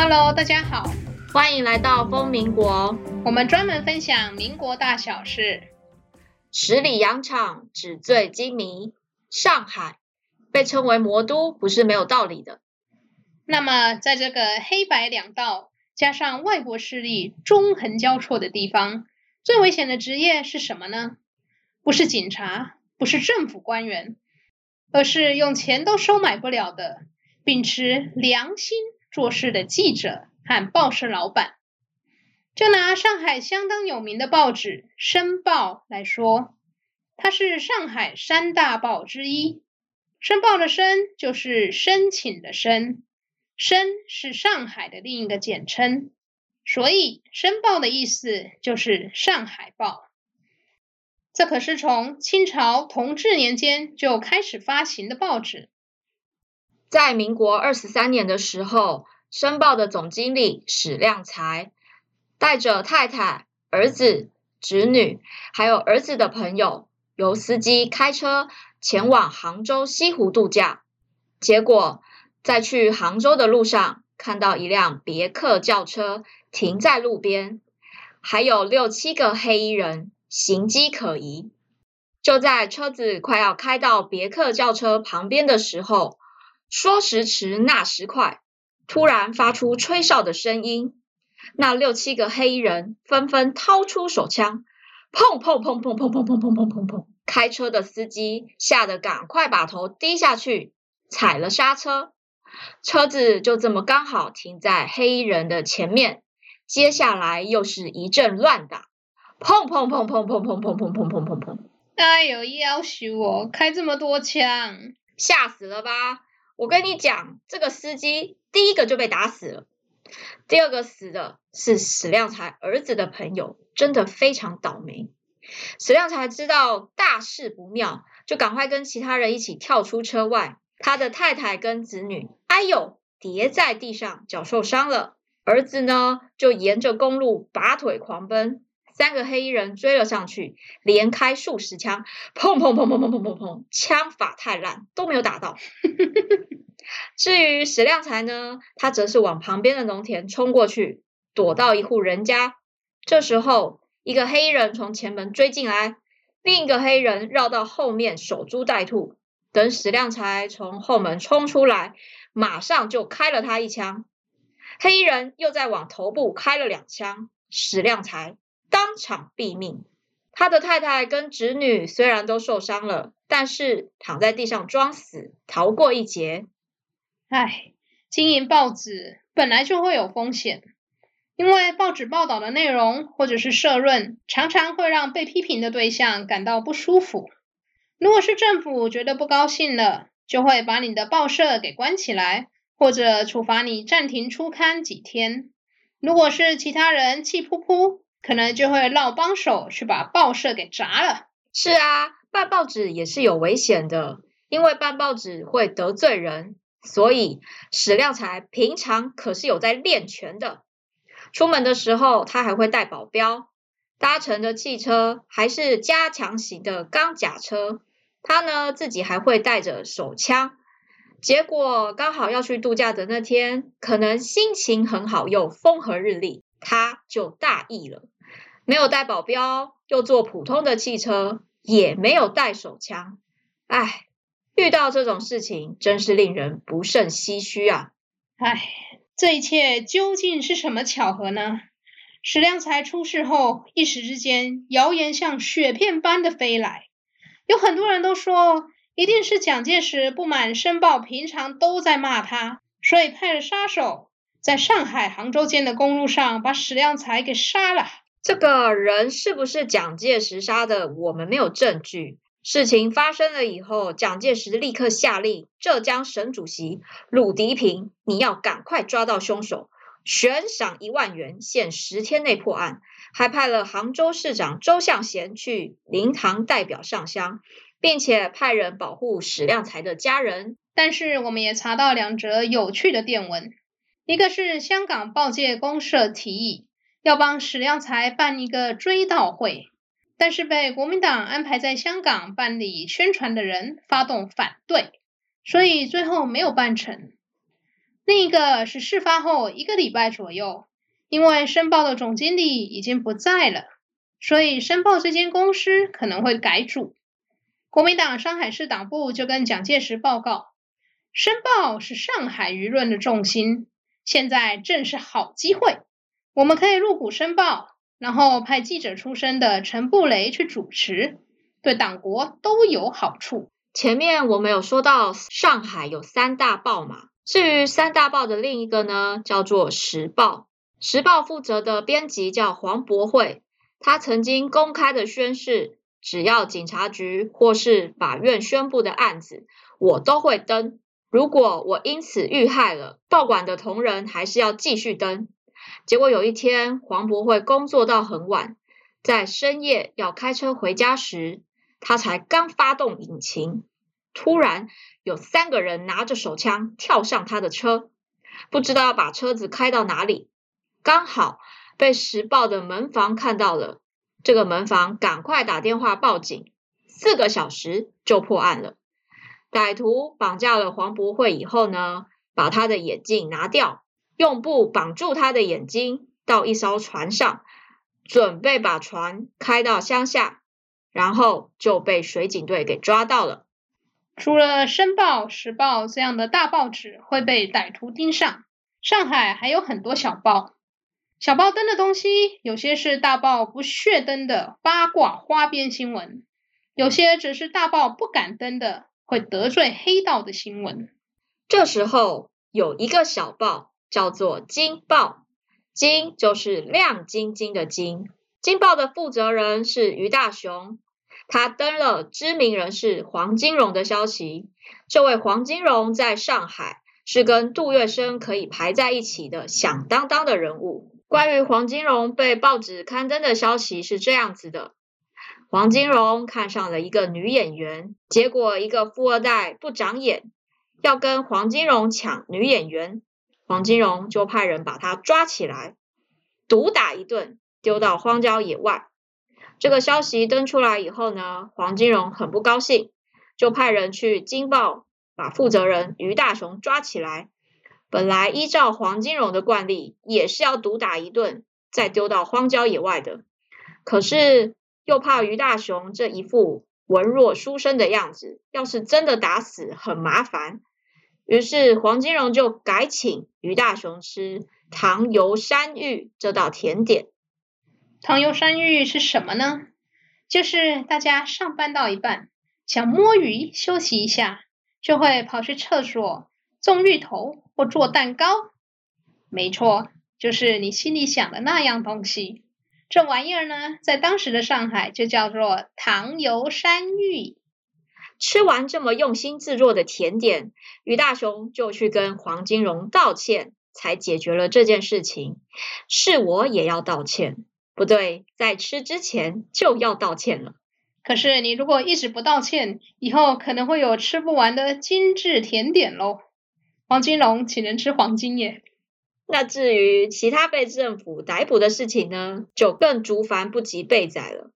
Hello，大家好，欢迎来到风民国。我们专门分享民国大小事。十里洋场，纸醉金迷。上海被称为魔都，不是没有道理的。那么，在这个黑白两道加上外国势力纵横交错的地方，最危险的职业是什么呢？不是警察，不是政府官员，而是用钱都收买不了的，秉持良心做事的记者和报社老板。就拿上海相当有名的报纸《申报》来说，它是上海三大报之一。申报的“申”就是申请的“申”，“申”是上海的另一个简称，所以《申报》的意思就是上海报。这可是从清朝同治年间就开始发行的报纸。在民国二十三年的时候，《申报》的总经理史量才带着太太、儿子、侄女，还有儿子的朋友，由司机开车前往杭州西湖度假。结果在去杭州的路上，看到一辆别克轿车停在路边，还有六七个黑衣人。形迹可疑，就在车子快要开到别克轿车旁边的时候，说时迟，那时快，突然发出吹哨的声音。那六七个黑衣人纷纷掏出手枪，砰砰砰砰砰砰砰砰砰砰砰！开车的司机吓得赶快把头低下去，踩了刹车，车子就这么刚好停在黑衣人的前面。接下来又是一阵乱打。砰砰砰砰砰砰砰砰砰砰砰砰！哎呦，要死我！开这么多枪，吓死了吧？我跟你讲，这个司机第一个就被打死了，第二个死的是史量才儿子的朋友，真的非常倒霉。史量才知道大事不妙，就赶快跟其他人一起跳出车外。他的太太跟子女，哎呦，跌在地上，脚受伤了。儿子呢，就沿着公路拔腿狂奔。三个黑衣人追了上去，连开数十枪，砰砰砰砰砰砰砰砰，枪法太烂，都没有打到。至于史亮才呢，他则是往旁边的农田冲过去，躲到一户人家。这时候，一个黑衣人从前门追进来，另一个黑人绕到后面守株待兔，等史亮才从后门冲出来，马上就开了他一枪。黑衣人又再往头部开了两枪，史亮才。当场毙命，他的太太跟侄女虽然都受伤了，但是躺在地上装死，逃过一劫。唉，经营报纸本来就会有风险，因为报纸报道的内容或者是社论，常常会让被批评的对象感到不舒服。如果是政府觉得不高兴了，就会把你的报社给关起来，或者处罚你暂停出刊几天。如果是其他人气扑扑。可能就会落帮手去把报社给砸了。是啊，办报纸也是有危险的，因为办报纸会得罪人。所以史量才平常可是有在练拳的。出门的时候，他还会带保镖，搭乘的汽车还是加强型的钢甲车。他呢，自己还会带着手枪。结果刚好要去度假的那天，可能心情很好，又风和日丽。他就大意了，没有带保镖，又坐普通的汽车，也没有带手枪。唉，遇到这种事情真是令人不胜唏嘘啊！唉，这一切究竟是什么巧合呢？史量才出事后，一时之间谣言像雪片般的飞来，有很多人都说，一定是蒋介石不满《申报》平常都在骂他，所以派了杀手。在上海、杭州间的公路上，把史量才给杀了。这个人是不是蒋介石杀的？我们没有证据。事情发生了以后，蒋介石立刻下令，浙江省主席鲁涤平，你要赶快抓到凶手，悬赏一万元，限十天内破案。还派了杭州市长周向贤去灵堂代表上香，并且派人保护史量才的家人。但是，我们也查到两则有趣的电文。一个是香港报界公社提议要帮史量才办一个追悼会，但是被国民党安排在香港办理宣传的人发动反对，所以最后没有办成。另一个是事发后一个礼拜左右，因为申报的总经理已经不在了，所以申报这间公司可能会改组。国民党上海市党部就跟蒋介石报告，申报是上海舆论的重心，现在正是好机会，我们可以入股申报，然后派记者出身的陈布雷去主持，对党国都有好处。前面我们有说到上海有三大报嘛，至于三大报的另一个呢，叫做《时报》。《时报》负责的编辑叫黄伯惠，他曾经公开的宣誓，只要警察局或是法院宣布的案子，我都会登。如果我因此遇害了，报馆的同仁还是要继续登。结果有一天，黄伯惠工作到很晚，在深夜要开车回家时，他才刚发动引擎，突然有三个人拿着手枪跳上他的车，不知道要把车子开到哪里。刚好被时报的门房看到了，这个门房赶快打电话报警，四个小时就破案了。歹徒绑架了黄伯惠以后呢，把他的眼镜拿掉，用布绑住他的眼睛，到一艘船上，准备把船开到乡下。然后就被水警队给抓到了。除了《申报》《时报》这样的大报纸会被歹徒盯上，上海还有很多小报。小报登的东西，有些是大报不屑登的八卦花边新闻，有些只是大报不敢登的会得罪黑道的新闻。这时候有一个小报叫做《金报》，金就是亮晶晶的晶。金报的负责人是于大雄，他登了知名人士黄金荣的消息。这位黄金荣在上海是跟杜月笙可以排在一起的响当当的人物。关于黄金荣被报纸刊登的消息是这样子的：黄金荣看上了一个女演员，结果一个富二代不长眼，要跟黄金荣抢女演员，黄金荣就派人把他抓起来，毒打一顿。丢到荒郊野外。这个消息登出来以后呢，黄金荣很不高兴，就派人去京报把负责人于大雄抓起来。本来依照黄金荣的惯例，也是要毒打一顿，再丢到荒郊野外的。可是又怕于大雄这一副文弱书生的样子，要是真的打死很麻烦。于是黄金荣就改请于大雄吃糖油山芋这道甜点。糖油山芋是什么呢？就是大家上班到一半，想摸鱼休息一下，就会跑去厕所种芋头或做蛋糕。没错，就是你心里想的那样东西。这玩意儿呢，在当时的上海就叫做糖油山芋。吃完这么用心制作的甜点，于大雄就去跟黄金荣道歉，才解决了这件事情。是我也要道歉。不对，在吃之前就要道歉了。可是你如果一直不道歉，以后可能会有吃不完的精致甜点喽。黄金荣岂能吃黄金耶？那至于其他被政府逮捕的事情呢，就更竹繁不及被宰了。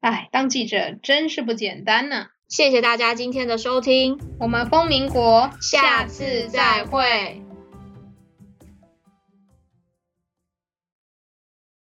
哎，当记者真是不简单呢。谢谢大家今天的收听，我们风民国下次再会。